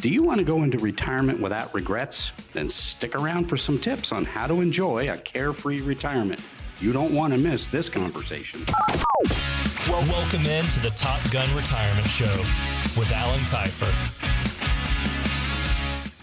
Do you want to go into retirement without regrets? Then stick around for some tips on how to enjoy a carefree retirement. You don't want to miss this conversation. Well, welcome in to the Top Gun Retirement Show with Alan Kifer.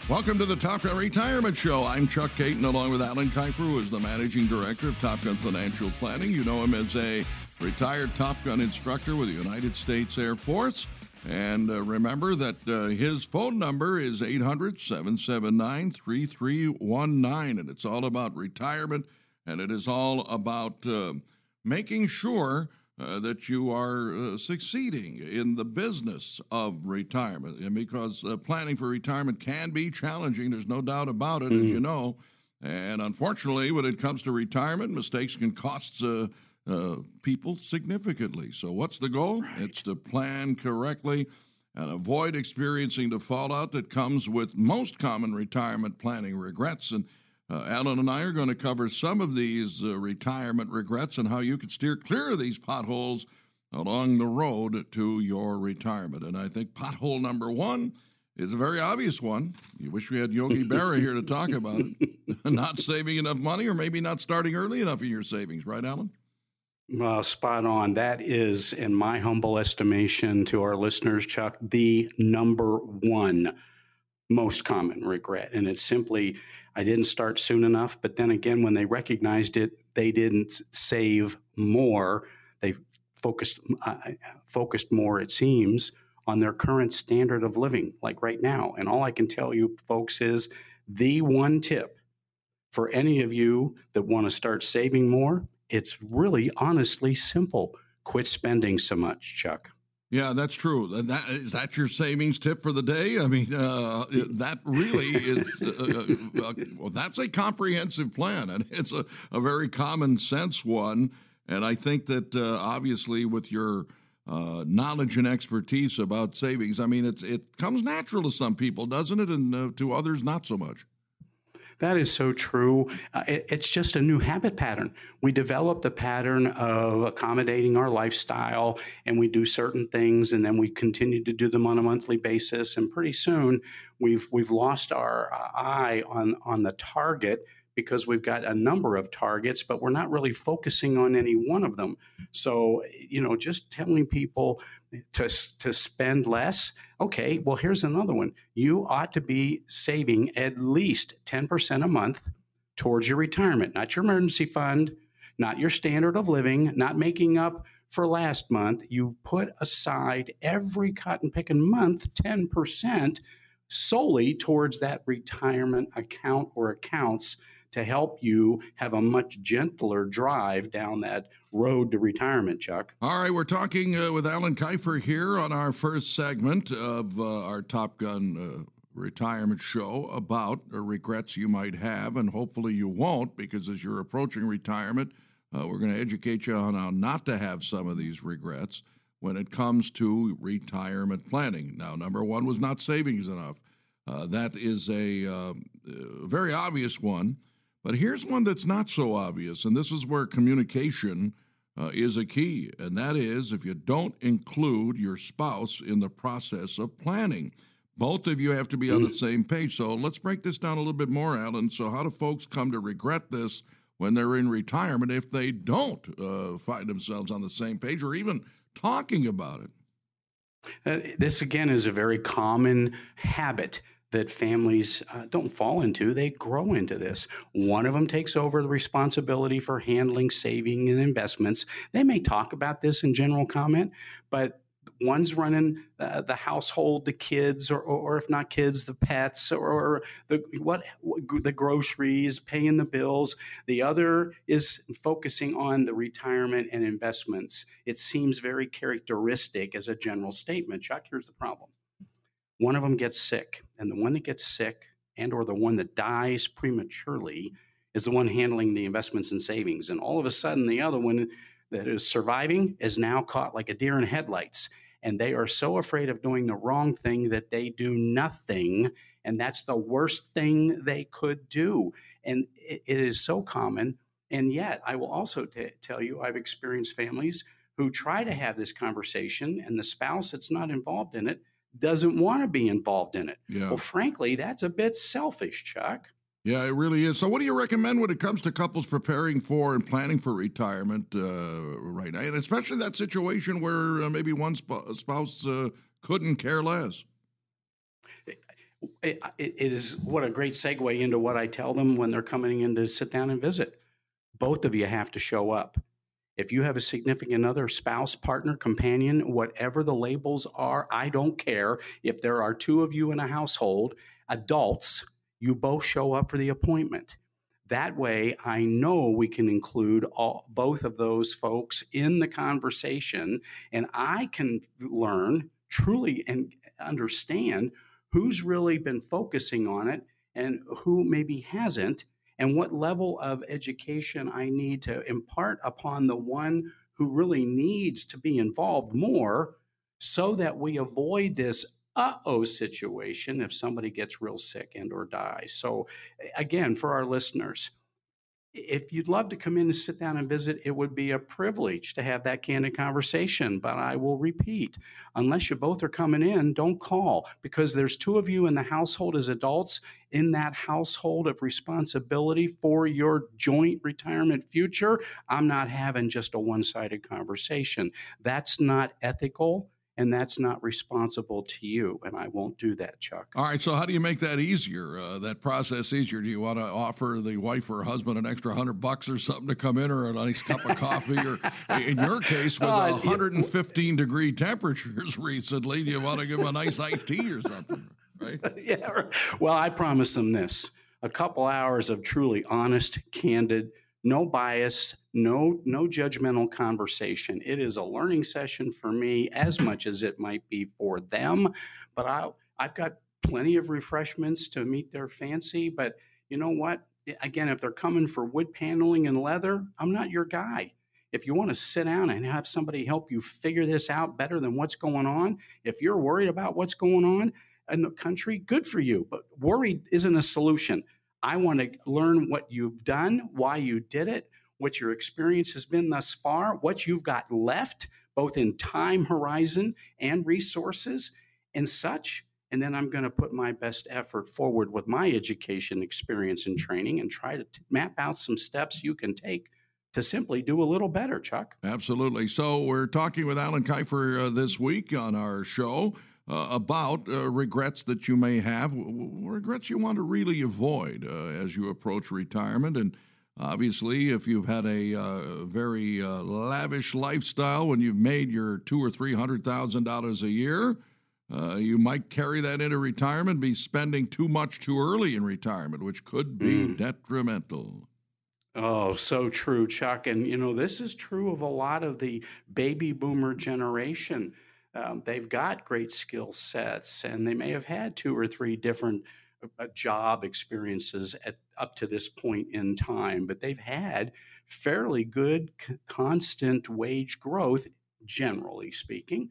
Welcome to the Top Gun Retirement Show. I'm Chuck Caton, along with Alan Kifer, who is the managing director of Top Gun Financial Planning. You know him as a retired Top Gun instructor with the United States Air Force. And uh, remember that uh, his phone number is 800 779 3319. And it's all about retirement and it is all about uh, making sure uh, that you are uh, succeeding in the business of retirement. And because uh, planning for retirement can be challenging, there's no doubt about it, mm-hmm. as you know. And unfortunately, when it comes to retirement, mistakes can cost uh, people significantly. So, what's the goal? Right. It's to plan correctly and avoid experiencing the fallout that comes with most common retirement planning regrets. And uh, Alan and I are going to cover some of these uh, retirement regrets and how you can steer clear of these potholes along the road to your retirement. And I think pothole number one is a very obvious one. You wish we had Yogi Berra here to talk about it. not saving enough money or maybe not starting early enough in your savings, right, Alan? Uh, spot on. That is, in my humble estimation to our listeners, Chuck, the number one most common regret. And it's simply, I didn't start soon enough. But then again, when they recognized it, they didn't save more. They focused uh, focused more, it seems, on their current standard of living, like right now. And all I can tell you, folks, is the one tip for any of you that want to start saving more it's really honestly simple. Quit spending so much, Chuck. Yeah, that's true. That is that your savings tip for the day. I mean, uh, that really is. Uh, uh, uh, well, that's a comprehensive plan, and it's a, a very common sense one. And I think that uh, obviously, with your uh, knowledge and expertise about savings, I mean, it's it comes natural to some people, doesn't it, and to others not so much. That is so true. Uh, it, it's just a new habit pattern. We develop the pattern of accommodating our lifestyle and we do certain things and then we continue to do them on a monthly basis. And pretty soon we've, we've lost our uh, eye on, on the target because we've got a number of targets, but we're not really focusing on any one of them. So, you know, just telling people to, to spend less, okay, well, here's another one. You ought to be saving at least 10% a month towards your retirement, not your emergency fund, not your standard of living, not making up for last month. You put aside every cotton picking month 10% solely towards that retirement account or accounts to help you have a much gentler drive down that road to retirement, Chuck. All right, we're talking uh, with Alan Kifer here on our first segment of uh, our Top Gun. Uh, retirement show about uh, regrets you might have, and hopefully you won't, because as you're approaching retirement, uh, we're going to educate you on how not to have some of these regrets when it comes to retirement planning. Now, number one was not savings enough. Uh, that is a uh, very obvious one. But here's one that's not so obvious, and this is where communication uh, is a key, and that is if you don't include your spouse in the process of planning. Both of you have to be on the mm. same page. So let's break this down a little bit more, Alan. So, how do folks come to regret this when they're in retirement if they don't uh, find themselves on the same page or even talking about it? Uh, this, again, is a very common habit that families uh, don't fall into, they grow into this. One of them takes over the responsibility for handling saving and investments. They may talk about this in general comment, but one's running uh, the household, the kids, or, or, if not kids, the pets, or, or the what the groceries, paying the bills. The other is focusing on the retirement and investments. It seems very characteristic as a general statement. Chuck, here's the problem: one of them gets sick and the one that gets sick and or the one that dies prematurely is the one handling the investments and savings and all of a sudden the other one that is surviving is now caught like a deer in headlights and they are so afraid of doing the wrong thing that they do nothing and that's the worst thing they could do and it, it is so common and yet i will also t- tell you i've experienced families who try to have this conversation and the spouse that's not involved in it doesn't want to be involved in it. Yeah. Well, frankly, that's a bit selfish, Chuck. Yeah, it really is. So, what do you recommend when it comes to couples preparing for and planning for retirement uh, right now, and especially that situation where uh, maybe one sp- spouse uh, couldn't care less? It, it is what a great segue into what I tell them when they're coming in to sit down and visit. Both of you have to show up. If you have a significant other, spouse, partner, companion, whatever the labels are, I don't care. If there are two of you in a household, adults, you both show up for the appointment. That way, I know we can include all, both of those folks in the conversation, and I can learn truly and understand who's really been focusing on it and who maybe hasn't, and what level of education I need to impart upon the one who really needs to be involved more so that we avoid this uh-oh situation if somebody gets real sick and or dies. So again, for our listeners, if you'd love to come in and sit down and visit, it would be a privilege to have that candid conversation. But I will repeat unless you both are coming in, don't call because there's two of you in the household as adults in that household of responsibility for your joint retirement future. I'm not having just a one sided conversation. That's not ethical and that's not responsible to you. And I won't do that, Chuck. All right. So, how do you make that easier? Uh, that process easier? Do you want to offer the wife or husband an extra hundred bucks or something to come in, or a nice cup of coffee, or in your case, with uh, 115 degree temperatures recently, do you want to give them a nice iced tea or something? Right? yeah. Well, I promise them this: a couple hours of truly honest, candid no bias, no no judgmental conversation. It is a learning session for me as much as it might be for them. But I I've got plenty of refreshments to meet their fancy. But you know what? Again, if they're coming for wood paneling and leather, I'm not your guy. If you want to sit down and have somebody help you figure this out better than what's going on, if you're worried about what's going on in the country, good for you. But worry isn't a solution. I want to learn what you've done, why you did it, what your experience has been thus far, what you've got left, both in time horizon and resources and such. And then I'm going to put my best effort forward with my education, experience, and training and try to t- map out some steps you can take to simply do a little better, Chuck. Absolutely. So we're talking with Alan Kifer uh, this week on our show uh, about uh, regrets that you may have, regrets you want to really avoid uh, as you approach retirement. And obviously, if you've had a uh, very uh, lavish lifestyle when you've made your two or three hundred thousand dollars a year, uh, you might carry that into retirement, be spending too much too early in retirement, which could be mm. detrimental. Oh, so true, Chuck. And, you know, this is true of a lot of the baby boomer generation um, they've got great skill sets and they may have had two or three different uh, job experiences at up to this point in time, but they've had fairly good c- constant wage growth, generally speaking,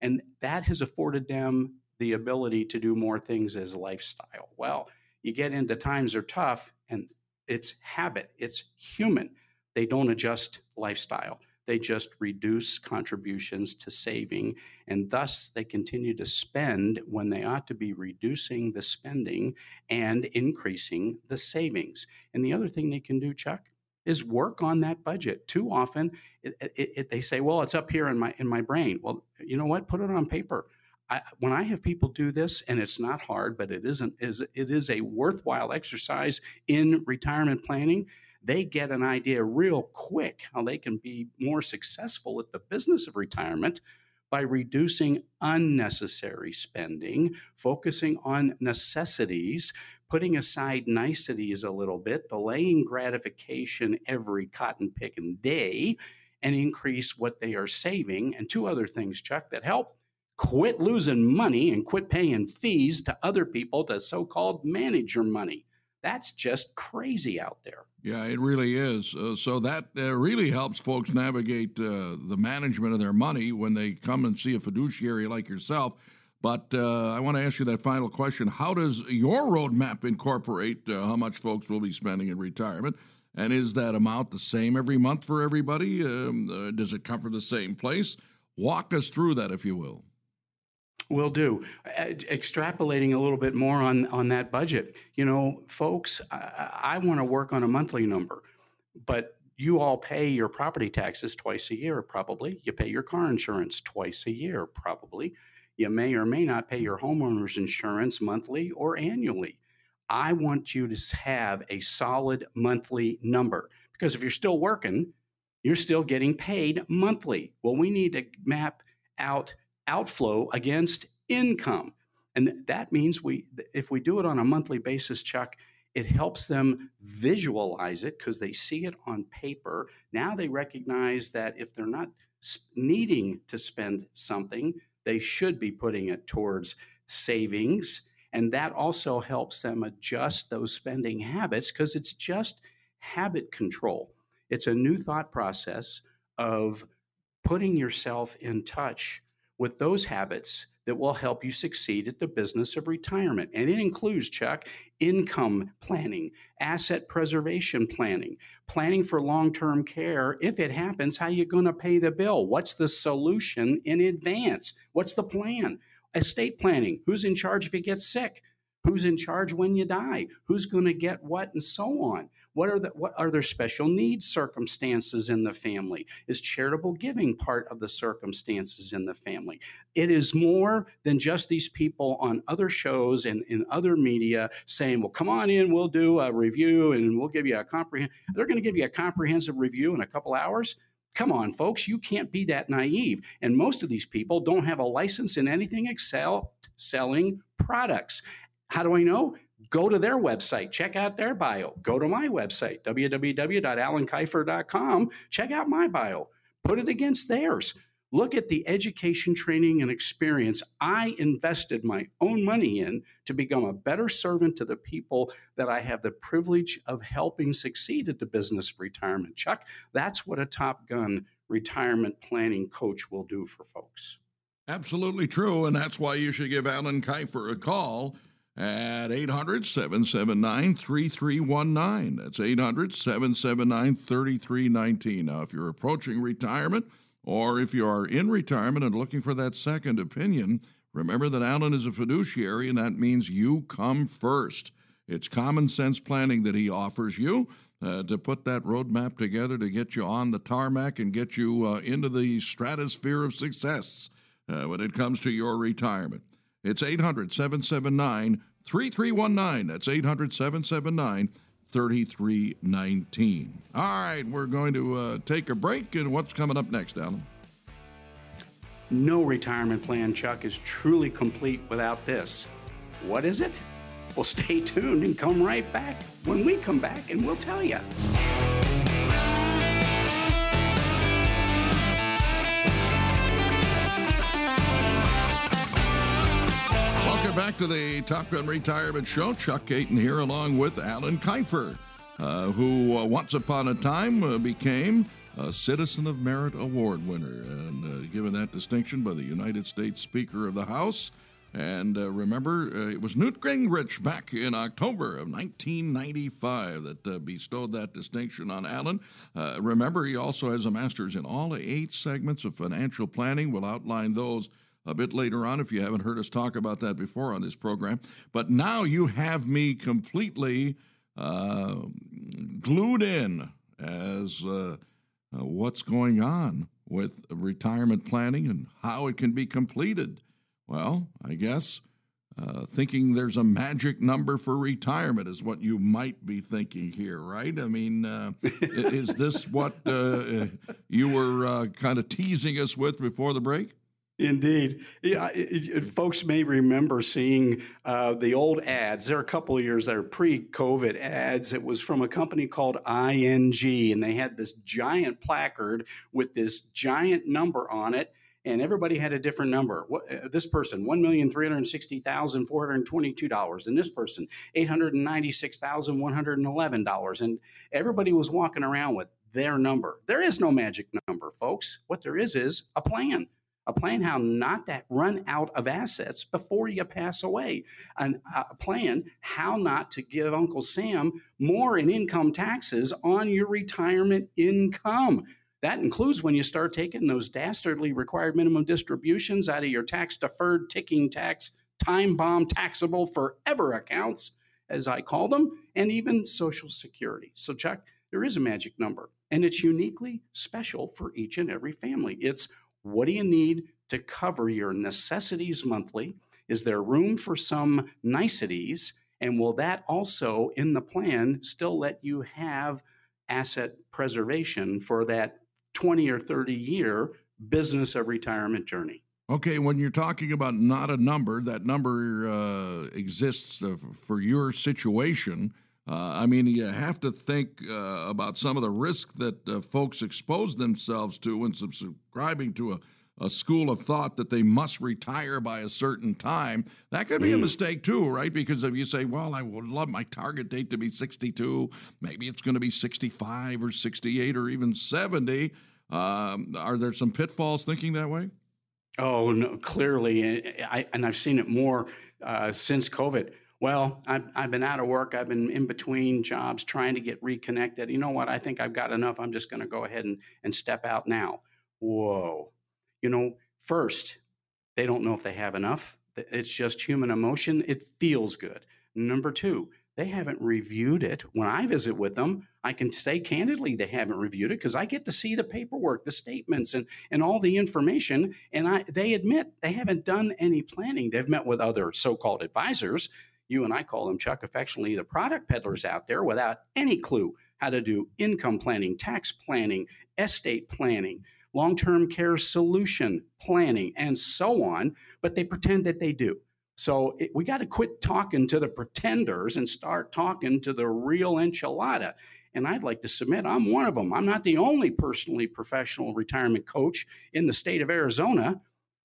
and that has afforded them the ability to do more things as lifestyle. Well, you get into times are tough, and it's habit, it's human. They don't adjust lifestyle. They just reduce contributions to saving, and thus they continue to spend when they ought to be reducing the spending and increasing the savings. And the other thing they can do, Chuck, is work on that budget. Too often, it, it, it, they say, "Well, it's up here in my in my brain." Well, you know what? Put it on paper. I, when I have people do this, and it's not hard, but it isn't is it is a worthwhile exercise in retirement planning they get an idea real quick how they can be more successful at the business of retirement by reducing unnecessary spending, focusing on necessities, putting aside niceties a little bit, delaying gratification every cotton picking day, and increase what they are saving. And two other things, Chuck, that help quit losing money and quit paying fees to other people to so called manage your money. That's just crazy out there. Yeah, it really is. Uh, so that uh, really helps folks navigate uh, the management of their money when they come and see a fiduciary like yourself. But uh, I want to ask you that final question. How does your roadmap incorporate uh, how much folks will be spending in retirement? And is that amount the same every month for everybody? Um, uh, does it come from the same place? Walk us through that, if you will. Will do. Extrapolating a little bit more on on that budget, you know, folks, I, I want to work on a monthly number, but you all pay your property taxes twice a year, probably. You pay your car insurance twice a year, probably. You may or may not pay your homeowner's insurance monthly or annually. I want you to have a solid monthly number because if you're still working, you're still getting paid monthly. Well, we need to map out outflow against income. And that means we if we do it on a monthly basis, Chuck, it helps them visualize it because they see it on paper. Now they recognize that if they're not needing to spend something, they should be putting it towards savings. And that also helps them adjust those spending habits because it's just habit control. It's a new thought process of putting yourself in touch with those habits that will help you succeed at the business of retirement. And it includes, Chuck, income planning, asset preservation planning, planning for long term care. If it happens, how you going to pay the bill? What's the solution in advance? What's the plan? Estate planning who's in charge if you get sick? Who's in charge when you die? Who's going to get what and so on? What are the what are there special needs circumstances in the family? Is charitable giving part of the circumstances in the family? It is more than just these people on other shows and in other media saying, "Well, come on in, we'll do a review and we'll give you a comprehensive." They're going to give you a comprehensive review in a couple hours. Come on, folks, you can't be that naive. And most of these people don't have a license in anything except selling products. How do I know? Go to their website, check out their bio. Go to my website, www.alankifer.com, check out my bio, put it against theirs. Look at the education, training, and experience I invested my own money in to become a better servant to the people that I have the privilege of helping succeed at the business of retirement. Chuck, that's what a Top Gun retirement planning coach will do for folks. Absolutely true. And that's why you should give Alan Kifer a call at 800 779 3319. That's 800 779 3319. Now, if you're approaching retirement or if you are in retirement and looking for that second opinion, remember that Alan is a fiduciary and that means you come first. It's common sense planning that he offers you. Uh, to put that roadmap together to get you on the tarmac and get you uh, into the stratosphere of success uh, when it comes to your retirement. It's 800 779 3319. That's 800 779 3319. All right, we're going to uh, take a break. And what's coming up next, Alan? No retirement plan, Chuck, is truly complete without this. What is it? Well, stay tuned and come right back when we come back, and we'll tell you. Back to the Top Gun Retirement Show. Chuck Caton here, along with Alan Kifer, uh, who uh, once upon a time uh, became a Citizen of Merit Award winner, and uh, given that distinction by the United States Speaker of the House. And uh, remember, uh, it was Newt Gingrich back in October of 1995 that bestowed that distinction on Alan. remember, he also has a master's in all eight segments of financial planning. We'll outline those a bit later on if you haven't heard us talk about that before on this program. But now you have me completely uh, glued in as uh, uh, what's going on with retirement planning and how it can be completed. Well, I guess uh, thinking there's a magic number for retirement is what you might be thinking here, right? I mean, uh, is this what uh, you were uh, kind of teasing us with before the break? Indeed. Yeah, folks may remember seeing uh, the old ads. There are a couple of years that are pre COVID ads. It was from a company called ING, and they had this giant placard with this giant number on it, and everybody had a different number. What, uh, this person, $1,360,422, and this person, $896,111. And everybody was walking around with their number. There is no magic number, folks. What there is is a plan a plan how not to run out of assets before you pass away, a plan how not to give Uncle Sam more in income taxes on your retirement income. That includes when you start taking those dastardly required minimum distributions out of your tax deferred, ticking tax, time bomb, taxable forever accounts, as I call them, and even Social Security. So, Chuck, there is a magic number, and it's uniquely special for each and every family. It's what do you need to cover your necessities monthly? Is there room for some niceties? And will that also in the plan still let you have asset preservation for that 20 or 30 year business of retirement journey? Okay, when you're talking about not a number, that number uh, exists uh, for your situation. Uh, I mean, you have to think uh, about some of the risk that uh, folks expose themselves to when subscribing to a a school of thought that they must retire by a certain time. That could be mm. a mistake too, right? Because if you say, well, I would love my target date to be 62, maybe it's going to be 65 or 68 or even 70. Um, are there some pitfalls thinking that way? Oh, no, clearly. I, and I've seen it more uh, since COVID. Well, I've, I've been out of work. I've been in between jobs trying to get reconnected. You know what? I think I've got enough. I'm just going to go ahead and, and step out now. Whoa you know, first, they don't know if they have enough. It's just human emotion. It feels good. Number two, they haven't reviewed it. When I visit with them, I can say candidly they haven't reviewed it because I get to see the paperwork, the statements, and and all the information. And I they admit they haven't done any planning. They've met with other so-called advisors. You and I call them Chuck affectionately the product peddlers out there without any clue how to do income planning, tax planning, estate planning, long term care solution planning, and so on, but they pretend that they do. So it, we got to quit talking to the pretenders and start talking to the real enchilada. And I'd like to submit I'm one of them. I'm not the only personally professional retirement coach in the state of Arizona,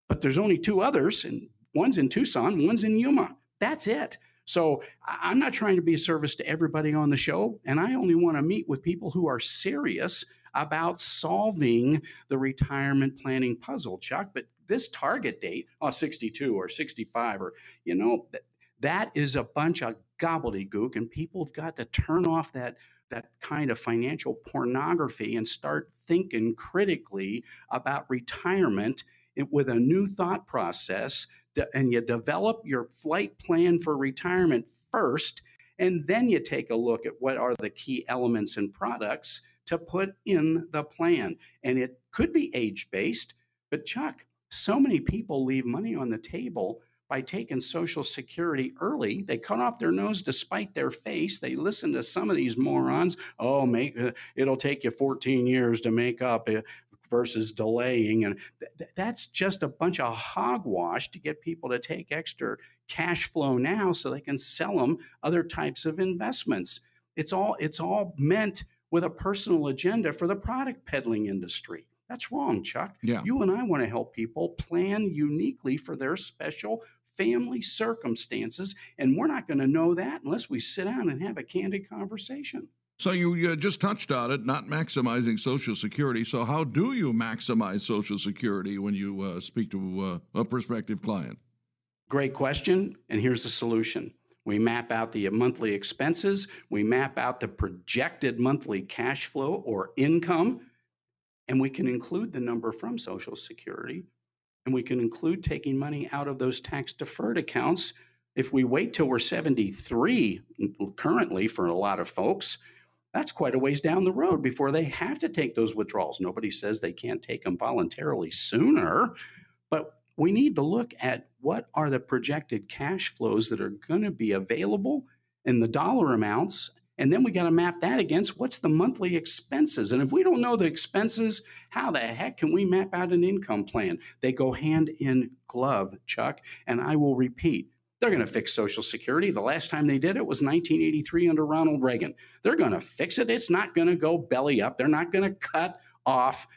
but there's only two others, and one's in Tucson, one's in Yuma. That's it. So I'm not trying to be a service to everybody on the show, and I only want to meet with people who are serious about solving the retirement planning puzzle, Chuck. But this target date, oh, 62 or 65, or, you know, that, that is a bunch of gobbledygook, and people have got to turn off that that kind of financial pornography and start thinking critically about retirement eh, with a new thought process and you develop your flight plan for retirement first and then you take a look at what are the key elements and products to put in the plan. And it could be age based, but Chuck, so many people leave money on the table by taking Social Security early. They cut off their nose to spite their face. They listen to some of these morons. Oh, make uh, it'll take you 14 years to make up uh, versus delaying, and th- that's just a bunch of hogwash to get people to take extra cash flow now so they can sell them other types of investments. It's all it's all meant with a personal agenda for the product peddling industry. That's wrong, Chuck. Yeah. You and I want to help people plan uniquely for their special family circumstances, and we're not going to know that unless we sit down and have a candid conversation. So you uh, just touched on it, not maximizing Social Security. So how do you maximize Social Security when you uh, speak to uh, a prospective client? Great question, and here's the solution. We map out the monthly expenses. We map out the projected monthly cash flow or income. And we can include the number from Social Security. And we can include taking money out of those tax deferred accounts. If we wait till we're 73 currently for a lot of folks, that's quite a ways down the road before they have to take those withdrawals. Nobody says they can't take them voluntarily sooner, but we need to look at what are the projected cash flows that are going to be available and the dollar amounts and then we got to map that against what's the monthly expenses. And if we don't know the expenses, how the heck can we map out an income plan? They go hand in glove, Chuck. And I will repeat they're going to fix Social Security. The last time they did it was 1983 under Ronald Reagan. They're going to fix it. It's not going to go belly up. They're not going to cut off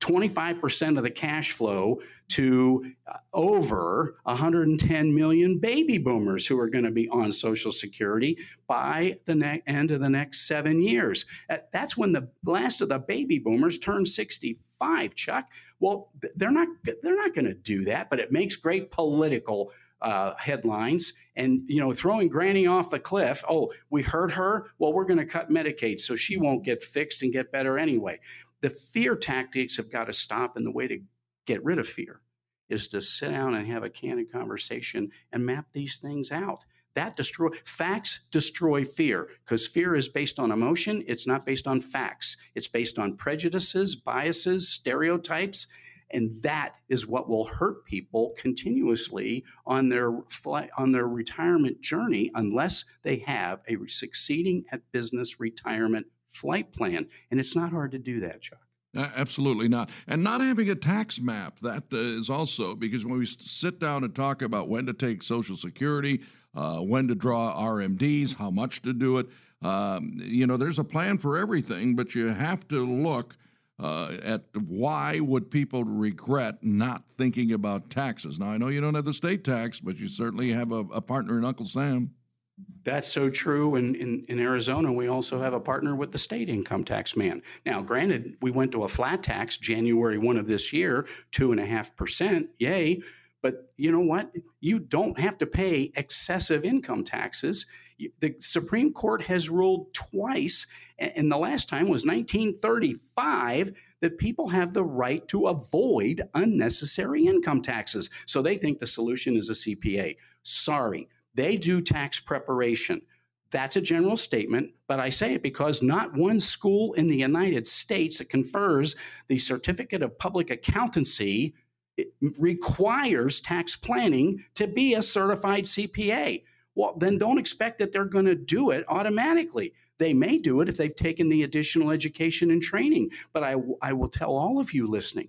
25% of the cash flow to uh, over 110 million baby boomers who are going to be on Social Security by the ne- end of the next seven years. Uh, that's when the last of the baby boomers turn 65, Chuck. Well, they're not they're not going to do that, but it makes great political uh, headlines and you know throwing granny off the cliff oh we hurt her well we're going to cut medicaid so she won't get fixed and get better anyway the fear tactics have got to stop, and the way to get rid of fear is to sit down and have a candid conversation and map these things out. That destroy facts destroy fear because fear is based on emotion. It's not based on facts. It's based on prejudices, biases, stereotypes, and that is what will hurt people continuously on their on their retirement journey unless they have a succeeding at business retirement flight plan. And it's not hard to do that, Chuck. Absolutely not. And not having a tax map, that uh, is also because when we sit down and talk about when to take Social Security, uh, when to draw RMDs, how much to do it, um, you know, there's a plan for everything, but you have to look uh, at why would people regret not thinking about taxes. Now, I know you don't have the state tax, but you certainly have a, a partner in Uncle Sam. That's so true. In, in, in Arizona, we also have a partner with the state income tax man. Now, granted, we went to a flat tax January 1 of this year, 2.5%. Yay. But you know what? You don't have to pay excessive income taxes. The Supreme Court has ruled twice, and the last time was 1935, that people have the right to avoid unnecessary income taxes. So they think the solution is a CPA. Sorry they do tax preparation. That's a general statement, but I say it because not one school in the United States that confers the certificate of public accountancy requires tax planning to be a certified CPA. Well, then don't expect that they're going to do it automatically. They may do it if they've taken the additional education and training. But I, I will tell all of you listening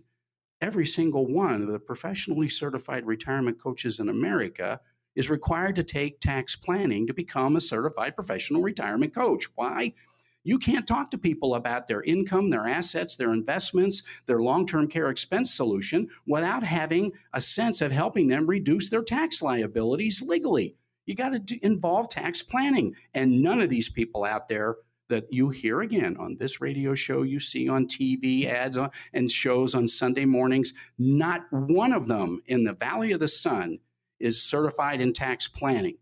every single one of the professionally certified retirement coaches in America is required to take tax planning to become a certified professional retirement coach. Why? You can't talk to people about their income, their assets, their investments, their long term care expense solution without having a sense of helping them reduce their tax liabilities legally. You got to involve tax planning. And none of these people out there that you hear again on this radio show, you see on TV ads on, and shows on Sunday mornings, not one of them in the Valley of the Sun is certified in tax planning.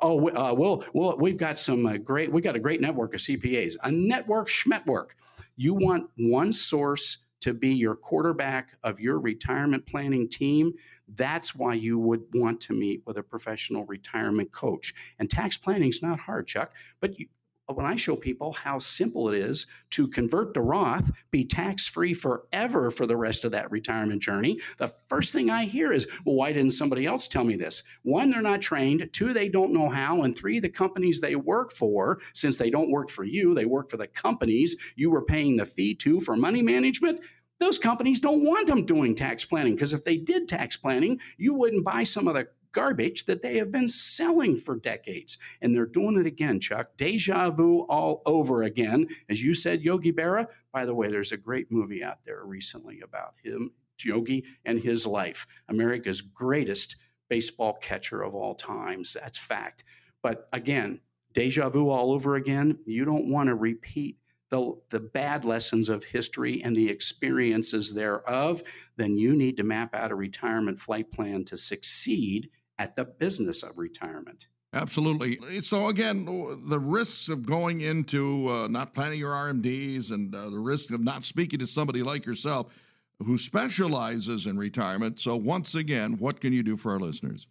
Oh, uh, well, well, we've got some uh, great. We've got a great network of CPAs, a network schmetwork. You want one source to be your quarterback of your retirement planning team. That's why you would want to meet with a professional retirement coach. And tax planning is not hard, Chuck, but you, when I show people how simple it is to convert to Roth, be tax free forever for the rest of that retirement journey, the first thing I hear is, well, why didn't somebody else tell me this? One, they're not trained. Two, they don't know how. And three, the companies they work for, since they don't work for you, they work for the companies you were paying the fee to for money management. Those companies don't want them doing tax planning because if they did tax planning, you wouldn't buy some of the garbage that they have been selling for decades. And they're doing it again, Chuck. Deja vu all over again. As you said, Yogi Berra. By the way, there's a great movie out there recently about him, Yogi, and his life. America's greatest baseball catcher of all times. That's fact. But again, deja vu all over again. You don't want to repeat the, the bad lessons of history and the experiences thereof, then you need to map out a retirement flight plan to succeed at the business of retirement. Absolutely. So, again, the risks of going into uh, not planning your RMDs and uh, the risk of not speaking to somebody like yourself who specializes in retirement. So, once again, what can you do for our listeners?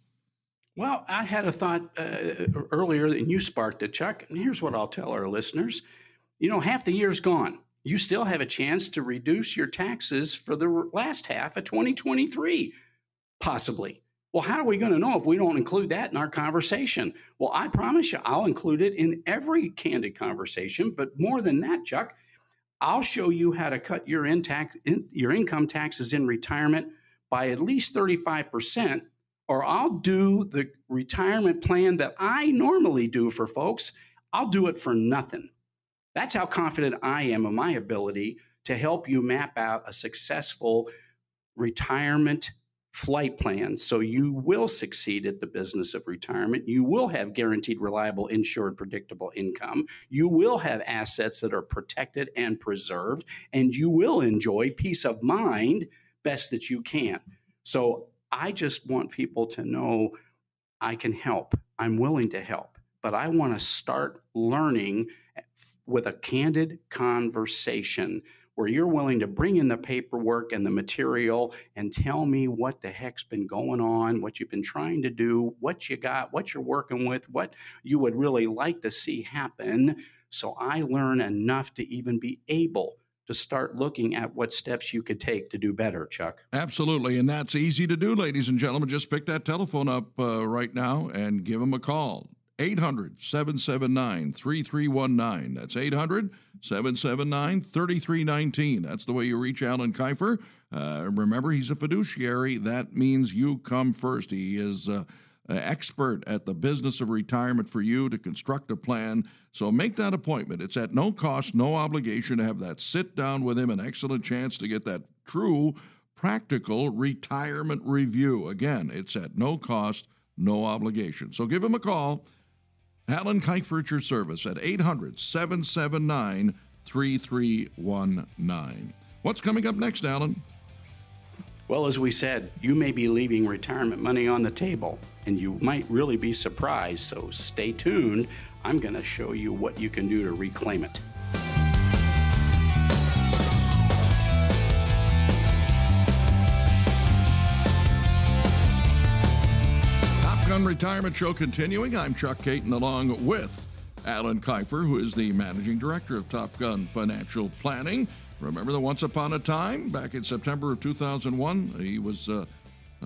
Well, I had a thought uh, earlier, and you sparked it, Chuck. And here's what I'll tell our listeners you know, half the year's gone. You still have a chance to reduce your taxes for the last half of 2023, possibly. Well, how are we going to know if we don't include that in our conversation? Well, I promise you, I'll include it in every candid conversation. But more than that, Chuck, I'll show you how to cut your, in tax, in, your income taxes in retirement by at least 35%, or I'll do the retirement plan that I normally do for folks. I'll do it for nothing. That's how confident I am of my ability to help you map out a successful retirement flight plan so you will succeed at the business of retirement. You will have guaranteed, reliable, insured, predictable income. You will have assets that are protected and preserved, and you will enjoy peace of mind best that you can. So I just want people to know I can help. I'm willing to help, but I want to start learning with a candid conversation where you're willing to bring in the paperwork and the material and tell me what the heck's been going on, what you've been trying to do, what you got, what you're working with, what you would really like to see happen. So I learn enough to even be able to start looking at what steps you could take to do better, Chuck. Absolutely. And that's easy to do, ladies and gentlemen. Just pick that telephone up uh, right now and give them a call. 800 779 3319. That's 800 779 3319. That's the way you reach Alan Kifer. Uh, remember, he's a fiduciary. That means you come first. He is. Uh, expert at the business of retirement for you to construct a plan. So make that appointment. It's at no cost, no obligation to have that sit down with him, an excellent chance to get that true, practical retirement review. Again, it's at no cost, no obligation. So give him a call. Alan Kifer at your service at 800 779 3319. What's coming up next, Alan? Well, as we said, you may be leaving retirement money on the table, and you might really be surprised. So stay tuned. I'm going to show you what you can do to reclaim it. Retirement Show continuing. I'm Chuck Caton along with Alan Kifer, who is the managing director of Top Gun Financial Planning. Remember that once upon a time, back in September of 2001, he was uh,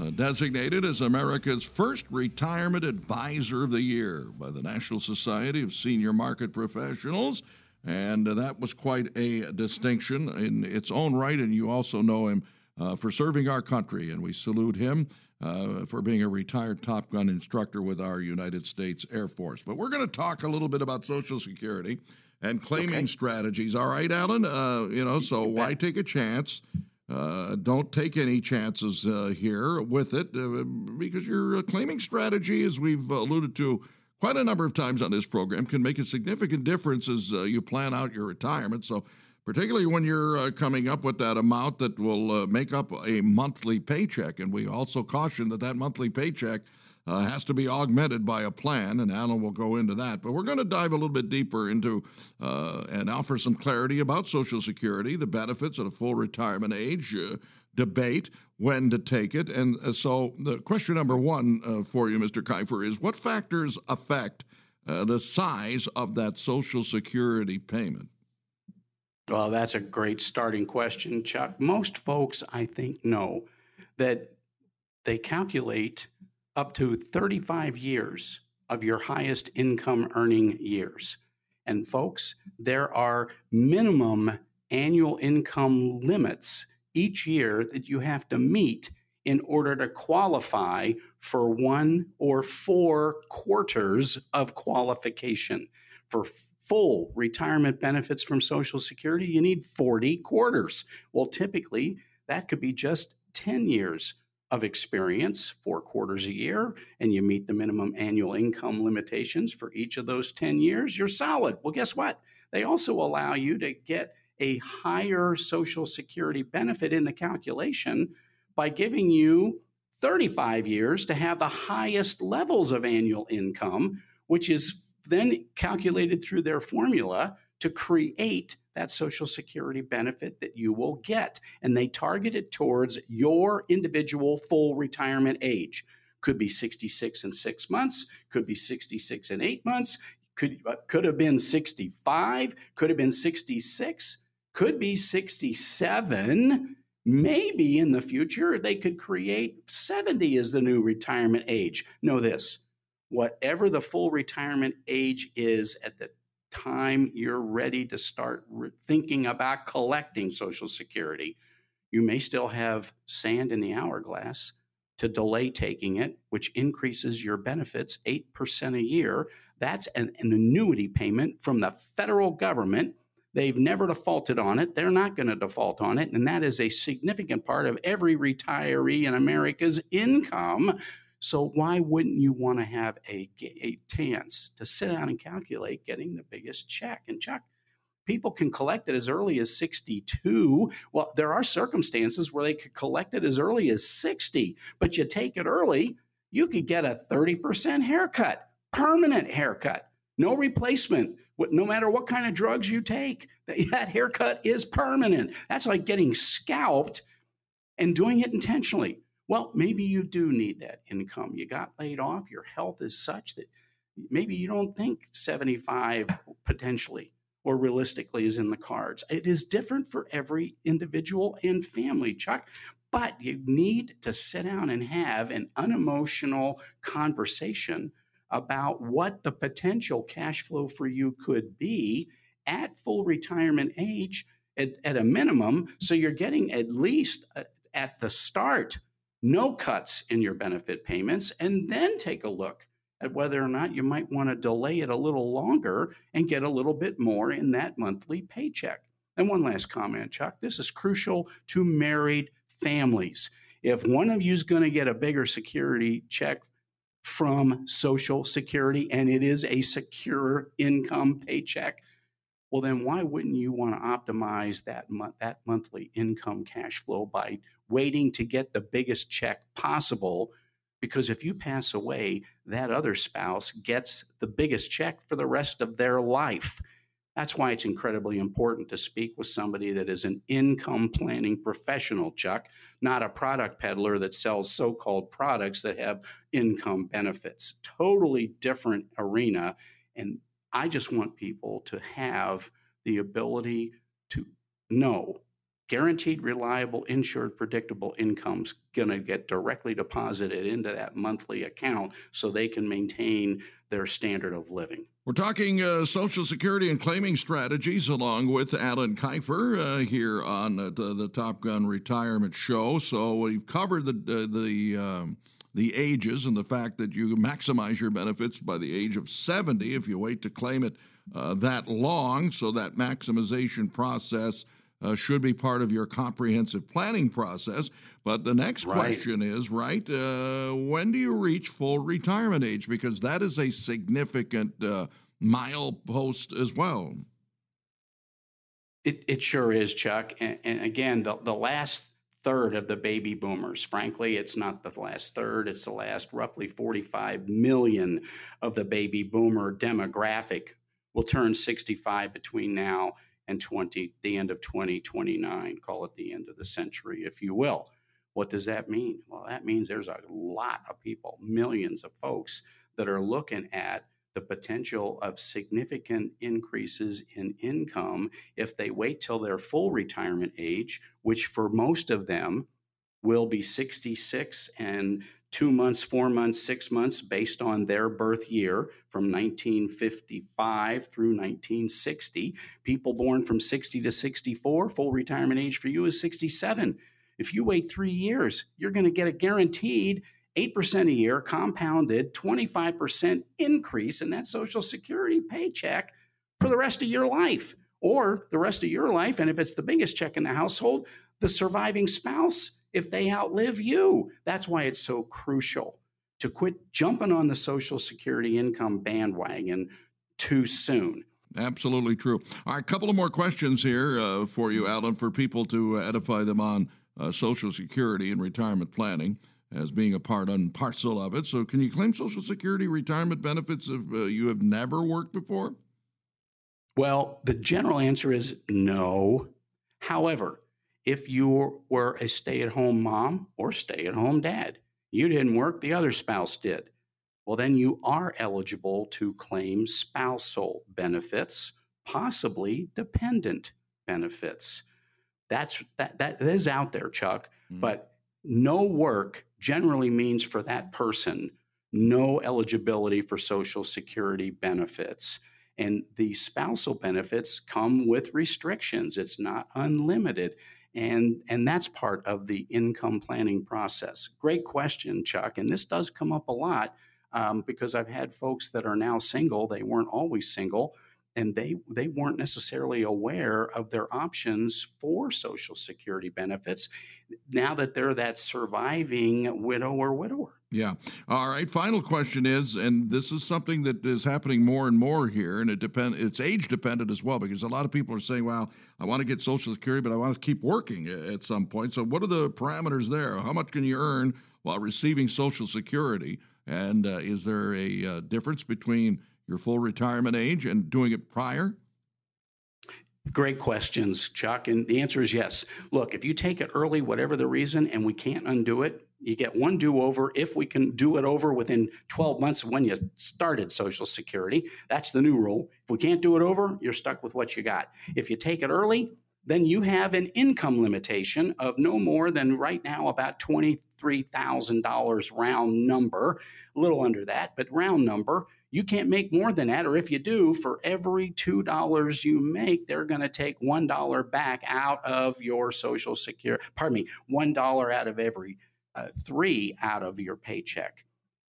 uh, designated as America's first retirement advisor of the year by the National Society of Senior Market Professionals. And uh, that was quite a distinction in its own right. And you also know him uh, for serving our country, and we salute him uh, for being a retired Top Gun instructor with our United States Air Force. But we're going to talk a little bit about Social Security and claiming okay. strategies. All right, Alan. Uh, you know, so why take a chance? Uh, don't take any chances uh, here with it uh, because your uh, claiming strategy, as we've alluded to quite a number of times on this program, can make a significant difference as you plan out your retirement. So particularly when you're uh, coming up with that amount that will uh, make up a monthly paycheck. And we also caution that that monthly paycheck uh, has to be augmented by a plan, and Alan will go into that. But we're going to dive a little bit deeper into uh, and offer some clarity about Social Security, the benefits at a full retirement age. Uh, debate when to take it. And uh, so, the question number one for you, Mr. Kifer, is what factors affect the size of that Social Security payment? Well, that's a great starting question, Chuck. Most folks, I think, know that they calculate up to 35 years of your highest income earning years. And, folks, there are minimum annual income limits each year that you have to meet in order to qualify for one or four quarters of qualification. For full retirement benefits from Social Security, you need 40 quarters. Well, typically, that could be just 10 years of experience, four quarters a year, and you meet the minimum annual income limitations for each of those 10 years, you're solid. Well, guess what? They also allow you to get a higher Social Security benefit in the calculation by giving you 35 years to have the highest levels of annual income, which is then calculated through their formula to create that Social Security benefit that you will get. And they target it towards your individual full retirement age. Could be 66 and six months, could be 66 and eight months, could, uh, could have been 65, could have been 66, could be 67. Maybe in the future they could create 70 as the new retirement age. Know this whatever the full retirement age is at the time you're ready to start re- thinking about collecting Social Security, you may still have sand in the hourglass to delay taking it, which increases your benefits 8% a year. That's an, an annuity payment from the federal government. They've never defaulted on it. They're not going to default on it. And that is a significant part of every retiree in America's income. So why wouldn't you want to have a, a chance to sit down and calculate getting the biggest check? And Chuck, people can collect it as early as 62. Well, there are circumstances where they could collect it as early as 60, but you take it early, you could get a 30% haircut, permanent haircut, no replacement no matter what kind of drugs you take, that haircut is permanent. That's like getting scalped and doing it intentionally. Well, maybe you do need that income. You got laid off, your health is such that maybe you don't think 75 potentially or realistically is in the cards. It is different for every individual and family, Chuck. But you need to sit down and have an unemotional conversation about what the potential cash flow for you could be at full retirement age at, at a minimum. So you're getting at least uh, at the start no cuts in your benefit payments, and then take a look at whether or not you might want to delay it a little longer and get a little bit more in that monthly paycheck. And one last comment, Chuck this is crucial to married families. If one of you is going to get a bigger security check from Social Security and it is a secure income paycheck, well, then why wouldn't you want to optimize that, that monthly income cash flow by waiting to get the biggest check possible? Because if you pass away, that other spouse gets the biggest check for the rest of their life. That's why it's incredibly important to speak with somebody that is an income planning professional, Chuck, not a product peddler that sells so called products that have income benefits. Totally different arena. And I just want people to have the ability to know guaranteed, reliable, insured, predictable income's going to get directly deposited into that monthly account so they can maintain their standard of living. We're talking uh, Social Security and claiming strategies along with Alan Kifer uh, here on uh, the, the, Top Gun Retirement Show. So we've covered the the um, the ages and the fact that you maximize your benefits by the age of 70 if you wait to claim it uh, that long. So that maximization process uh, should be part of your comprehensive planning process. But the next right. question is, right, uh, when do you reach full retirement age? Because that is a significant uh, milepost as well. It, it sure is, Chuck. And, and again, the, the last third of the baby boomers. Frankly, it's not the last third, it's the last roughly 45 million of the baby boomer demographic. Will turn 65 between now and 20 the end of 2029 call it the end of the century if you will. What does that mean? Well that means there's a lot of people millions of folks that are looking at the potential of significant increases in income if they wait till their full retirement age which for most of them will be 66 and two months, four months, six months based on their birth year from 1955 through 1960. People born from 60 to 64, full retirement age for you is 67. If you wait three years, you're going to get a guaranteed 8% a year compounded 25% increase in that Social Security paycheck for the rest of your life or the rest of your life. And if it's the biggest check in the household, the surviving spouse if they outlive you. That's why it's so crucial to quit jumping on the Social Security income bandwagon too soon. Absolutely true. All right, a couple of more questions here uh, for you, Alan, for people to edify them on uh, Social Security and retirement planning as being a part and parcel of it. So, can you claim Social Security retirement benefits if uh, you have never worked before? Well, the general answer is no. However, if you were a stay at home mom or stay at home dad. You didn't work, the other spouse did. Well, then you are eligible to claim spousal benefits, possibly dependent benefits. That's that that is out there, Chuck. Mm-hmm. But no work generally means for that person no eligibility for Social Security benefits. And the spousal benefits come with restrictions. It's not unlimited and and that's part of the income planning process great question chuck and this does come up a lot um, because i've had folks that are now single they weren't always single and they they weren't necessarily aware of their options for social security benefits now that they're that surviving widow or widower yeah. All right. Final question is, and this is something that is happening more and more here, and it depend. It's age dependent as well because a lot of people are saying, "Well, I want to get Social Security, but I want to keep working at some point." So, what are the parameters there? How much can you earn while receiving Social Security? And uh, is there a uh, difference between your full retirement age and doing it prior? Great questions, Chuck. And the answer is yes. Look, if you take it early, whatever the reason, and we can't undo it, you get one do over if we can do it over within 12 months of when you started Social Security. That's the new rule. If we can't do it over, you're stuck with what you got. If you take it early, then you have an income limitation of no more than right now about $23,000 round number, a little under that, but round number. You can't make more than that, or if you do, for every $2 you make, they're going to take $1 back out of your Social Security, pardon me, $1 out of every uh, three out of your paycheck.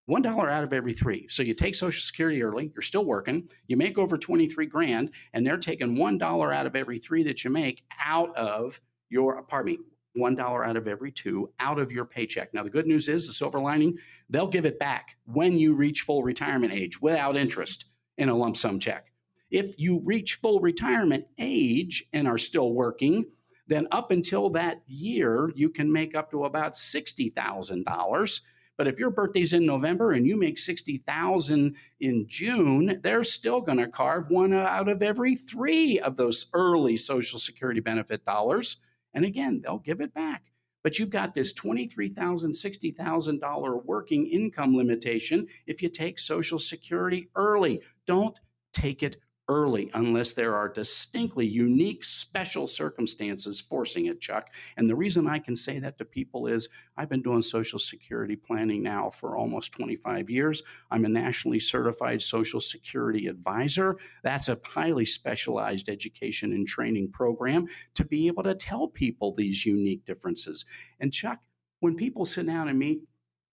One dollar out of every three. So you take Social Security early, you're still working, you make over 23 grand, and they're taking one dollar out of every three that you make out of your, pardon me, one dollar out of every two out of your paycheck. Now, the good news is the silver lining, they'll give it back when you reach full retirement age without interest in a lump sum check. If you reach full retirement age and are still working, then up until that year, you can make up to about $60,000. But if your birthday's in November and you make 60,000 in June, they're still going to carve one out of every 3 of those early social security benefit dollars and again, they'll give it back. But you've got this $23,000, $60,000 working income limitation if you take Social Security early. Don't take it early unless there are distinctly unique special circumstances forcing it, Chuck. And the reason I can say that to people is I've been doing Social Security planning now for almost 25 years. I'm a nationally certified Social Security advisor. That's a highly specialized education and training program to be able to tell people these unique differences. And Chuck, when people sit down and meet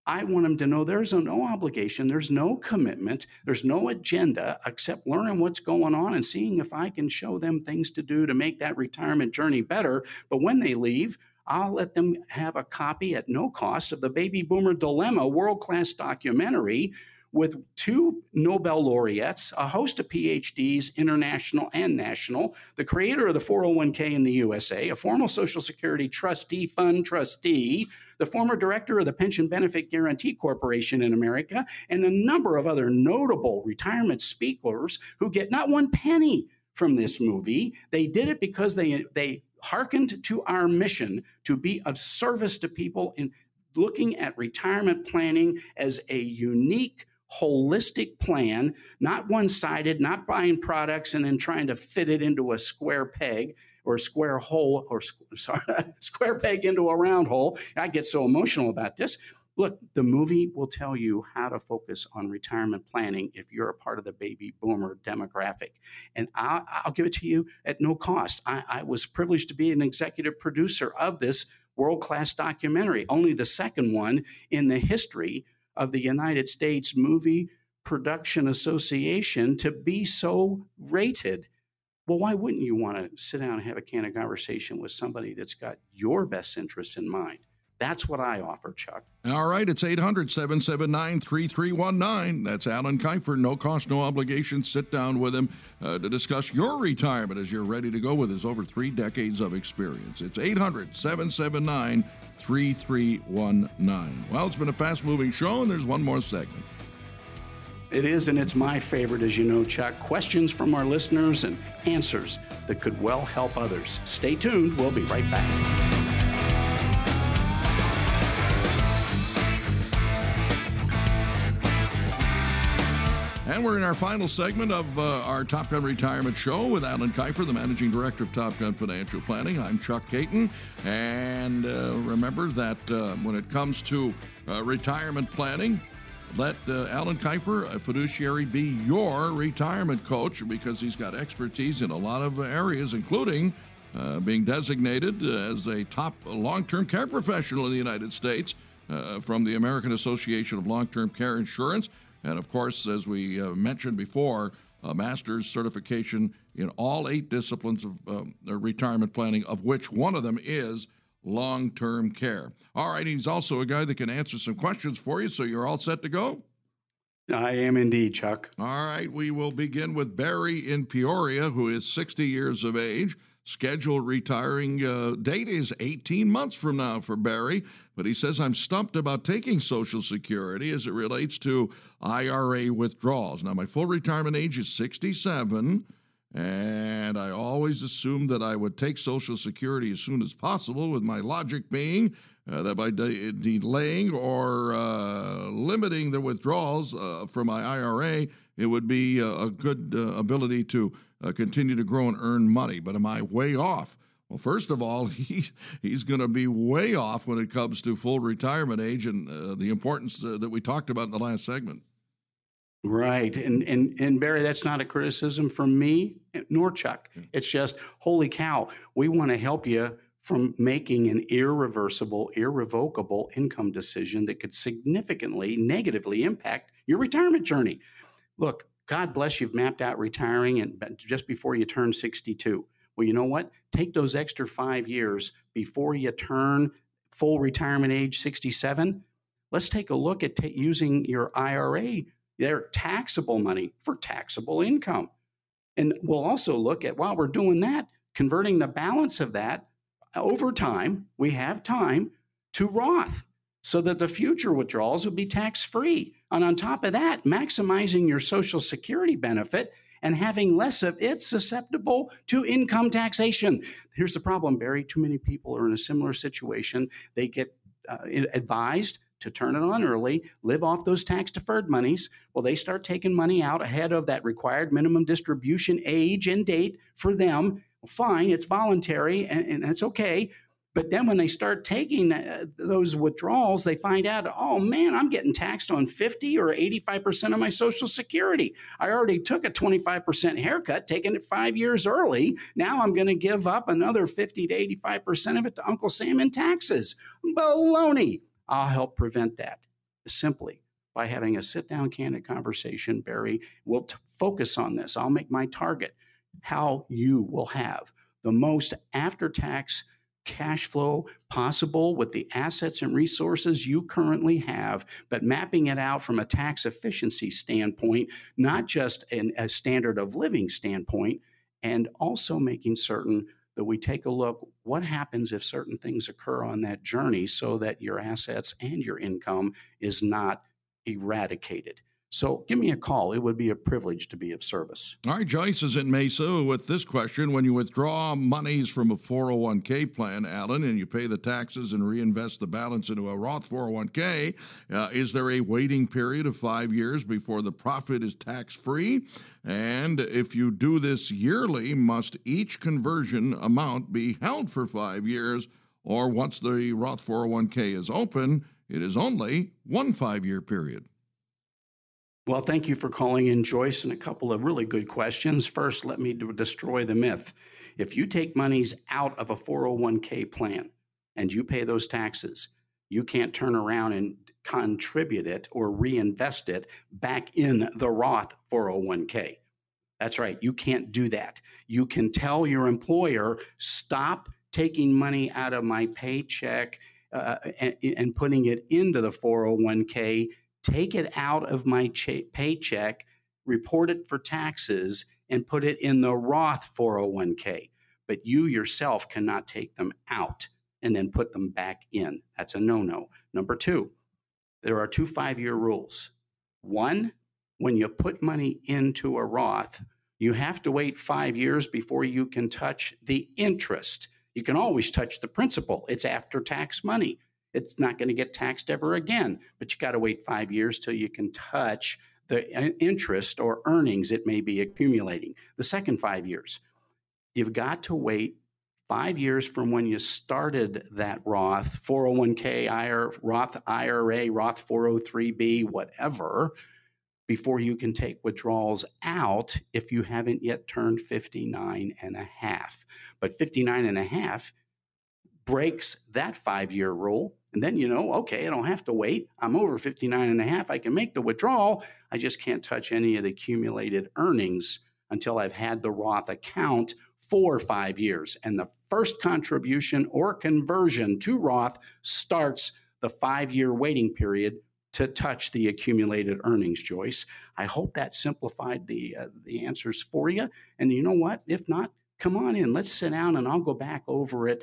I want them to know there's no obligation, there's no commitment, there's no agenda except learning what's going on and seeing if I can show them things to do to make that retirement journey better. But when they leave, I'll let them have a copy at no cost of the Baby Boomer Dilemma world class documentary with two Nobel laureates, a host of PhDs, international and national, the creator of the 401k in the USA, a former Social Security trustee fund trustee, the former director of the Pension Benefit Guaranty Corporation in America, and a number of other notable retirement speakers who get not one penny from this movie. They did it because they they hearkened to our mission to be of service to people in looking at retirement planning as a unique holistic plan, not one sided, not buying products and then trying to fit it into a square peg or a square hole or sorry, square peg into a round hole. I get so emotional about this. Look, the movie will tell you how to focus on retirement planning if you're a part of the baby boomer demographic. And I'll, I'll give it to you at no cost. I, I was privileged to be an executive producer of this world class documentary, only the second one in the history of the United States Movie Production Association to be so rated. Well, why wouldn't you want to sit down and have a candid conversation with somebody that's got your best interest in mind? That's what I offer, Chuck. All right, it's 800 779 3319. That's Alan Kifer. No cost, no obligation. Sit down with him uh, to discuss your retirement as you're ready to go with his over three decades of experience. It's 800 779 3319. Well, it's been a fast moving show, and there's one more segment. It is, and it's my favorite, as you know, Chuck. Questions from our listeners and answers that could well help others. Stay tuned. We'll be right back. And we're in our final segment of uh, our Top Gun Retirement Show with Alan Kifer, the Managing Director of Top Gun Financial Planning. I'm Chuck Caton. And uh, remember that uh, when it comes to uh, retirement planning, let uh, Alan Kifer, a fiduciary, be your retirement coach because he's got expertise in a lot of areas, including uh, being designated as a top long term care professional in the United States from the American Association of Long Term Care Insurance. And of course, as we uh, mentioned before, a master's certification in all eight disciplines of um, retirement planning, of which one of them is long term care. All right, he's also a guy that can answer some questions for you, so you're all set to go? I am indeed, Chuck. All right, we will begin with Barry in Peoria, who is 60 years of age. scheduled retiring uh, date is 18 months from now for Barry, but he says I'm stumped about taking Social Security as it relates to IRA withdrawals. Now, my full retirement age is 67. And I always assumed that I would take Social Security as soon as possible, with my logic being uh, that by de- delaying or uh, limiting the withdrawals uh, from my IRA, it would be a, a good uh, ability to uh, continue to grow and earn money. But am I way off? Well, first of all, he, he's going to be way off when it comes to full retirement age and uh, the importance that we talked about in the last segment. Right. And, and, and Barry, that's not a criticism from me nor Chuck. Hmm. It's just, holy cow, we want to help you from making an irreversible, irrevocable income decision that could significantly negatively impact your retirement journey. Look, God bless you've mapped out retiring and just before you turn 62. Well, you know what? Take those extra five years before you turn full retirement age 67. Let's take a look at t- using your IRA their taxable money for taxable income. And we'll also look at while we're doing that, converting the balance of that over time, we have time to Roth so that the future withdrawals will be tax free. And on top of that, maximizing your Social Security benefit and having less of it susceptible to income taxation. Here's the problem, Barry. Too many people are in a similar situation. They get uh, advised to turn it on early, live off those tax deferred monies. Well, they start taking money out ahead of that required minimum distribution age and date for them. Well, fine, it's voluntary and, and that's okay. But then when they start taking uh, those withdrawals, they find out, oh man, I'm getting taxed on 50 or 85% of my Social Security. I already took a 25% haircut, taking it five years early. Now I'm going to give up another 50 to 85% of it to Uncle Sam in taxes. Baloney. I'll help prevent that simply by having a sit down, candid conversation. Barry will t- focus on this. I'll make my target how you will have the most after tax cash flow possible with the assets and resources you currently have, but mapping it out from a tax efficiency standpoint, not just an, a standard of living standpoint, and also making certain that we take a look what happens if certain things occur on that journey so that your assets and your income is not eradicated. So give me a call. It would be a privilege to be of service. All right, Joyce is in Mesa with this question. When you withdraw monies from a 401k plan, Alan, and you pay the taxes and reinvest the balance into a Roth 401k, uh, is there a waiting period of five years before the profit is tax free? And if you do this yearly, must each conversion amount be held for five years? Or once the Roth 401k is open, it is only one five year period? Well, thank you for calling in, Joyce, and a couple of really good questions. First, let me destroy the myth. If you take monies out of a 401k plan and you pay those taxes, you can't turn around and contribute it or reinvest it back in the Roth 401k. That's right, you can't do that. You can tell your employer, stop taking money out of my paycheck uh, and, and putting it into the 401k take it out of my ch- paycheck, report it for taxes, and put it in the Roth 401k. But you yourself cannot take them out and then put them back in. That's a no no. Number two, there are two five year rules. One, when you put money into a Roth, you have to wait five years before you can touch the interest. You can always touch the principal, it's after tax money it's not going to get taxed ever again. But you got to wait five years till you can touch the interest or earnings it may be accumulating. The second five years, you've got to wait five years from when you started that Roth 401k, IRA, Roth IRA, Roth 403b, whatever, before you can take withdrawals out if you haven't yet turned 59 and a half. But 59 and a half breaks that five year rule. And then you know, okay, I don't have to wait. I'm over 59 and a half. I can make the withdrawal. I just can't touch any of the accumulated earnings until I've had the Roth account for five years. And the first contribution or conversion to Roth starts the five year waiting period to touch the accumulated earnings, Joyce. I hope that simplified the, uh, the answers for you. And you know what? If not, come on in. Let's sit down and I'll go back over it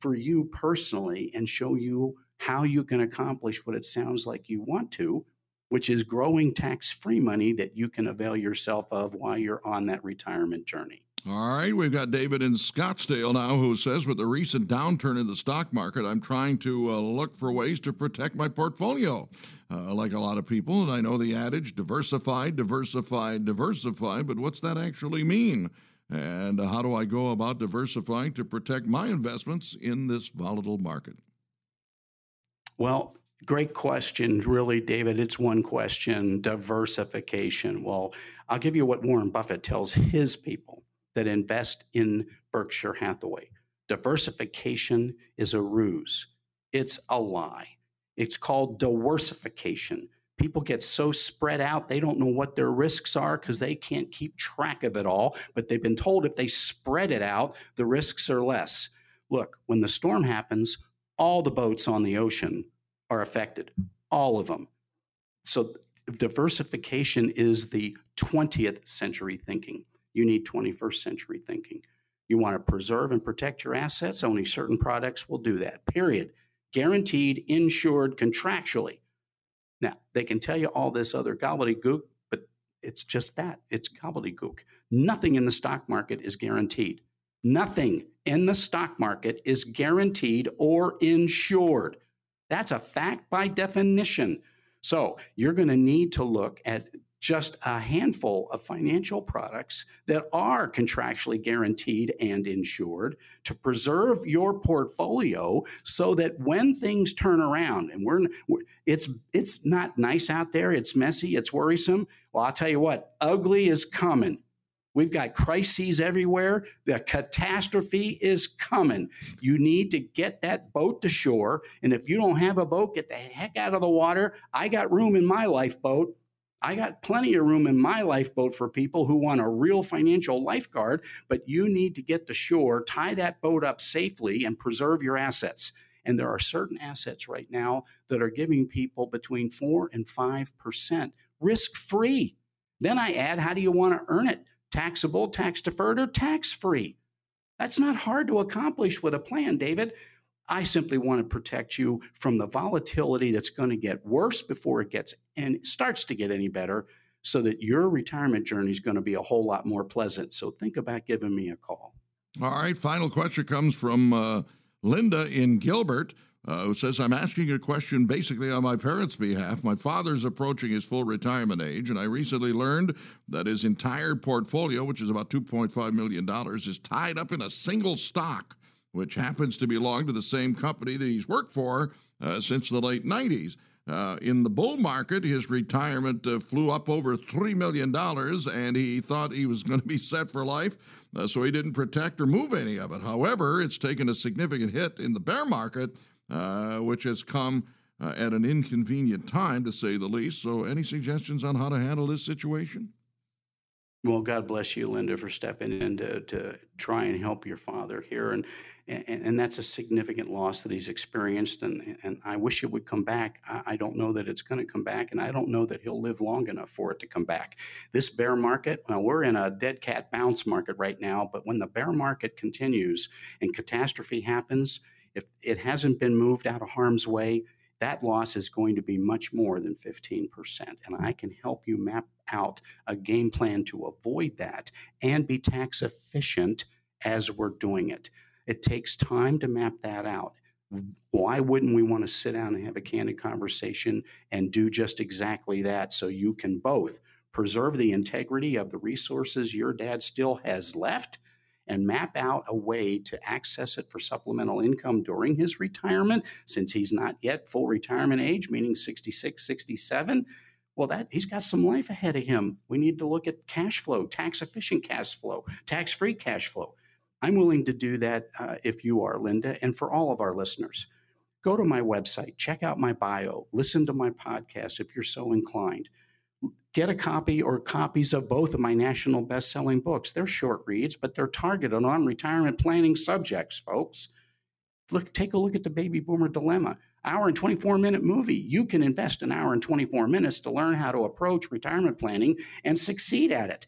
for you personally and show you how you can accomplish what it sounds like you want to, which is growing tax free money that you can avail yourself of while you're on that retirement journey. All right, we've got David in Scottsdale now who says, with the recent downturn in the stock market, I'm trying to uh, look for ways to protect my portfolio. Uh, like a lot of people, and I know the adage diversify, diversify, diversify, but what's that actually mean? And how do I go about diversifying to protect my investments in this volatile market? Well, great question, really, David. It's one question diversification. Well, I'll give you what Warren Buffett tells his people that invest in Berkshire Hathaway. Diversification is a ruse, it's a lie. It's called diversification. People get so spread out, they don't know what their risks are because they can't keep track of it all. But they've been told if they spread it out, the risks are less. Look, when the storm happens, all the boats on the ocean are affected, all of them. So diversification is the 20th century thinking you need 21st century thinking. You want to preserve and protect your assets, only certain products will do that, period. Guaranteed, insured, contractually. Now, they can tell you all this other gobbledygook, but it's just that it's gobbledygook. Nothing in the stock market is guaranteed. Nothing in the stock market is guaranteed or insured. That's a fact by definition. So you're going to need to look at just a handful of financial products that are contractually guaranteed and insured to preserve your portfolio so that when things turn around and we're, it's it's not nice out there it's messy it's worrisome well i'll tell you what ugly is coming We've got crises everywhere. The catastrophe is coming. You need to get that boat to shore. And if you don't have a boat, get the heck out of the water. I got room in my lifeboat. I got plenty of room in my lifeboat for people who want a real financial lifeguard, but you need to get to shore, tie that boat up safely, and preserve your assets. And there are certain assets right now that are giving people between 4 and 5% risk free. Then I add, how do you want to earn it? Taxable, tax deferred, or tax free? That's not hard to accomplish with a plan, David. I simply want to protect you from the volatility that's going to get worse before it gets and starts to get any better so that your retirement journey is going to be a whole lot more pleasant. So think about giving me a call. All right. Final question comes from uh, Linda in Gilbert. Uh, who says, I'm asking a question basically on my parents' behalf. My father's approaching his full retirement age, and I recently learned that his entire portfolio, which is about $2.5 million, is tied up in a single stock which happens to belong to the same company that he's worked for uh, since the late 90s. Uh, in the bull market, his retirement uh, flew up over $3 million, and he thought he was going to be set for life, uh, so he didn't protect or move any of it. However, it's taken a significant hit in the bear market, uh, which has come uh, at an inconvenient time, to say the least. So, any suggestions on how to handle this situation? Well, God bless you, Linda, for stepping in to, to try and help your father here. And and, and, that's a significant loss that he's experienced. And, and I wish it would come back. I, I don't know that it's going to come back, and I don't know that he'll live long enough for it to come back. This bear market, well, we're in a dead cat bounce market right now, but when the bear market continues and catastrophe happens, if it hasn't been moved out of harm's way, that loss is going to be much more than 15%. And I can help you map out a game plan to avoid that and be tax efficient as we're doing it. It takes time to map that out. Why wouldn't we want to sit down and have a candid conversation and do just exactly that so you can both preserve the integrity of the resources your dad still has left and map out a way to access it for supplemental income during his retirement since he's not yet full retirement age meaning 66 67 well that he's got some life ahead of him we need to look at cash flow tax efficient cash flow tax free cash flow I'm willing to do that uh, if you are, Linda, and for all of our listeners. Go to my website, check out my bio, listen to my podcast if you're so inclined. Get a copy or copies of both of my national best selling books. They're short reads, but they're targeted on retirement planning subjects, folks. Look, take a look at the baby boomer dilemma. Hour and 24 minute movie. You can invest an hour and 24 minutes to learn how to approach retirement planning and succeed at it.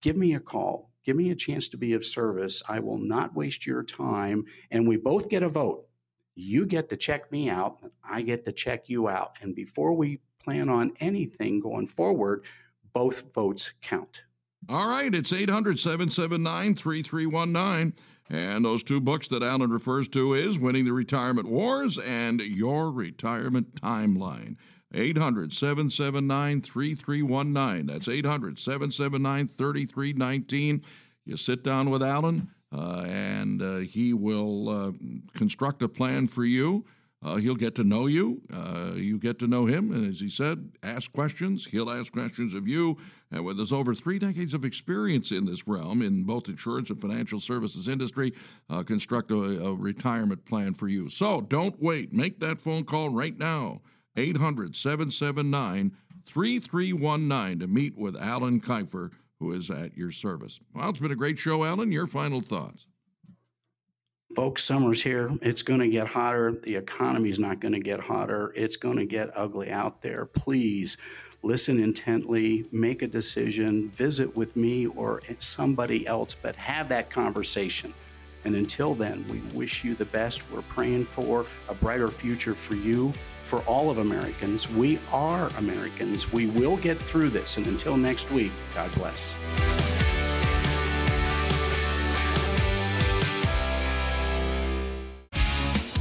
Give me a call Give me a chance to be of service. I will not waste your time. And we both get a vote. You get to check me out, I get to check you out. And before we plan on anything going forward, both votes count. All right, it's 800 779 3319. And those two books that Alan refers to is Winning the Retirement Wars and Your Retirement Timeline. 800 779 3319. That's 800 779 3319. You sit down with Alan, uh, and uh, he will uh, construct a plan for you. Uh, he'll get to know you. Uh, you get to know him. And as he said, ask questions. He'll ask questions of you. And with his over three decades of experience in this realm, in both insurance and financial services industry, uh, construct a, a retirement plan for you. So don't wait. Make that phone call right now. 800 779 3319 to meet with Alan Kifer, who is at your service. Well, it's been a great show, Alan. Your final thoughts. Folks, summer's here. It's going to get hotter. The economy's not going to get hotter. It's going to get ugly out there. Please listen intently, make a decision, visit with me or somebody else, but have that conversation. And until then, we wish you the best. We're praying for a brighter future for you for all of Americans. We are Americans. We will get through this. And until next week, God bless.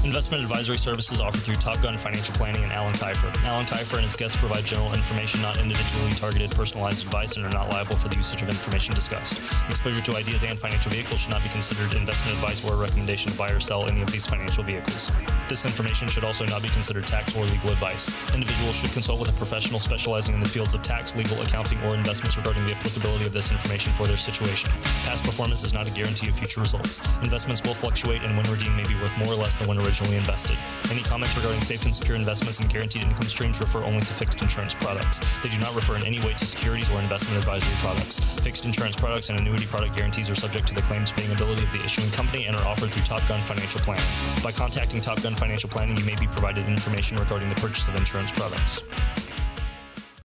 Investment advisory services offered through Top Gun Financial Planning and Alan Kifer. Alan Kifer and his guests provide general information, not individually targeted personalized advice, and are not liable for the usage of information discussed. Exposure to ideas and financial vehicles should not be considered investment advice or a recommendation to buy or sell any of these financial vehicles. This information should also not be considered tax or legal advice. Individuals should consult with a professional specializing in the fields of tax, legal, accounting, or investments regarding the applicability of this information for their situation. Past performance is not a guarantee of future results. Investments will fluctuate, and when redeemed may be worth more or less than when originally originally invested. Any comments regarding safe and secure investments and guaranteed income streams refer only to fixed insurance products. They do not refer in any way to securities or investment advisory products. Fixed insurance products and annuity product guarantees are subject to the claims paying ability of the issuing company and are offered through Top Gun Financial Planning. By contacting Top Gun Financial Planning, you may be provided information regarding the purchase of insurance products.